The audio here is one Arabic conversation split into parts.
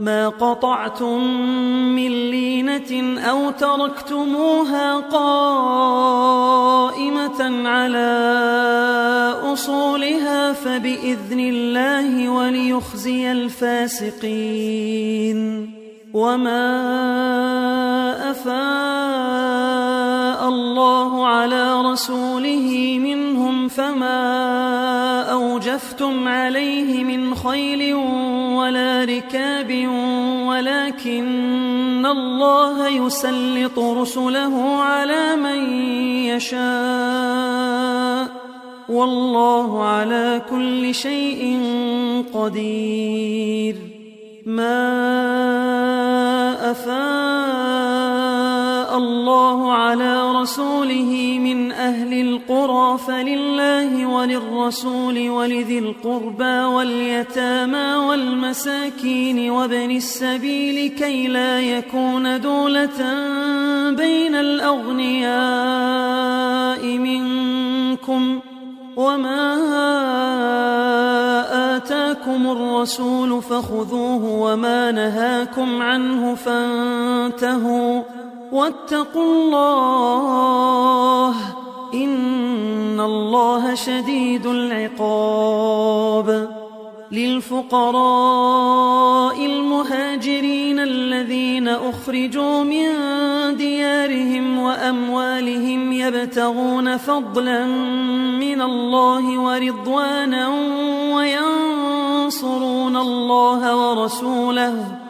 ما قطعتم من لينة أو تركتموها قائمة على أصولها فبإذن الله وليخزي الفاسقين. وما أفاء الله على رسوله منهم فما أوجفتم عليه من خيل ولا ركاب ولكن الله يسلط رسله على من يشاء والله على كل شيء قدير. ما أفاء الله على رسوله من أهل القرى فلله وللرسول ولذي القربى واليتامى والمساكين وابن السبيل كي لا يكون دولة بين الأغنياء منكم وما آتاكم الرسول فخذوه وما نهاكم عنه فانتهوا واتقوا الله إن الله شديد العقاب للفقراء المهاجرين الذين أخرجوا من ديارهم وأموالهم يبتغون فضلا من الله ورضوانا وينصرون الله ورسوله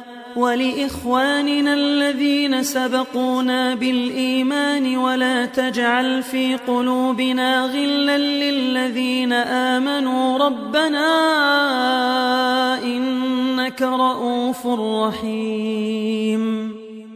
ولإخواننا الذين سبقونا بالإيمان ولا تجعل في قلوبنا غلا للذين آمنوا. ربنا إنك رؤوف رحيم.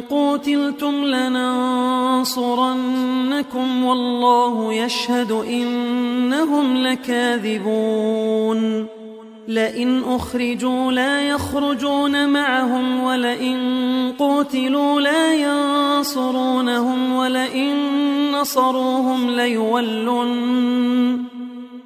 قوتلتم لننصرنكم والله يشهد إنهم لكاذبون لئن أخرجوا لا يخرجون معهم ولئن قوتلوا لا ينصرونهم ولئن نصروهم ليولن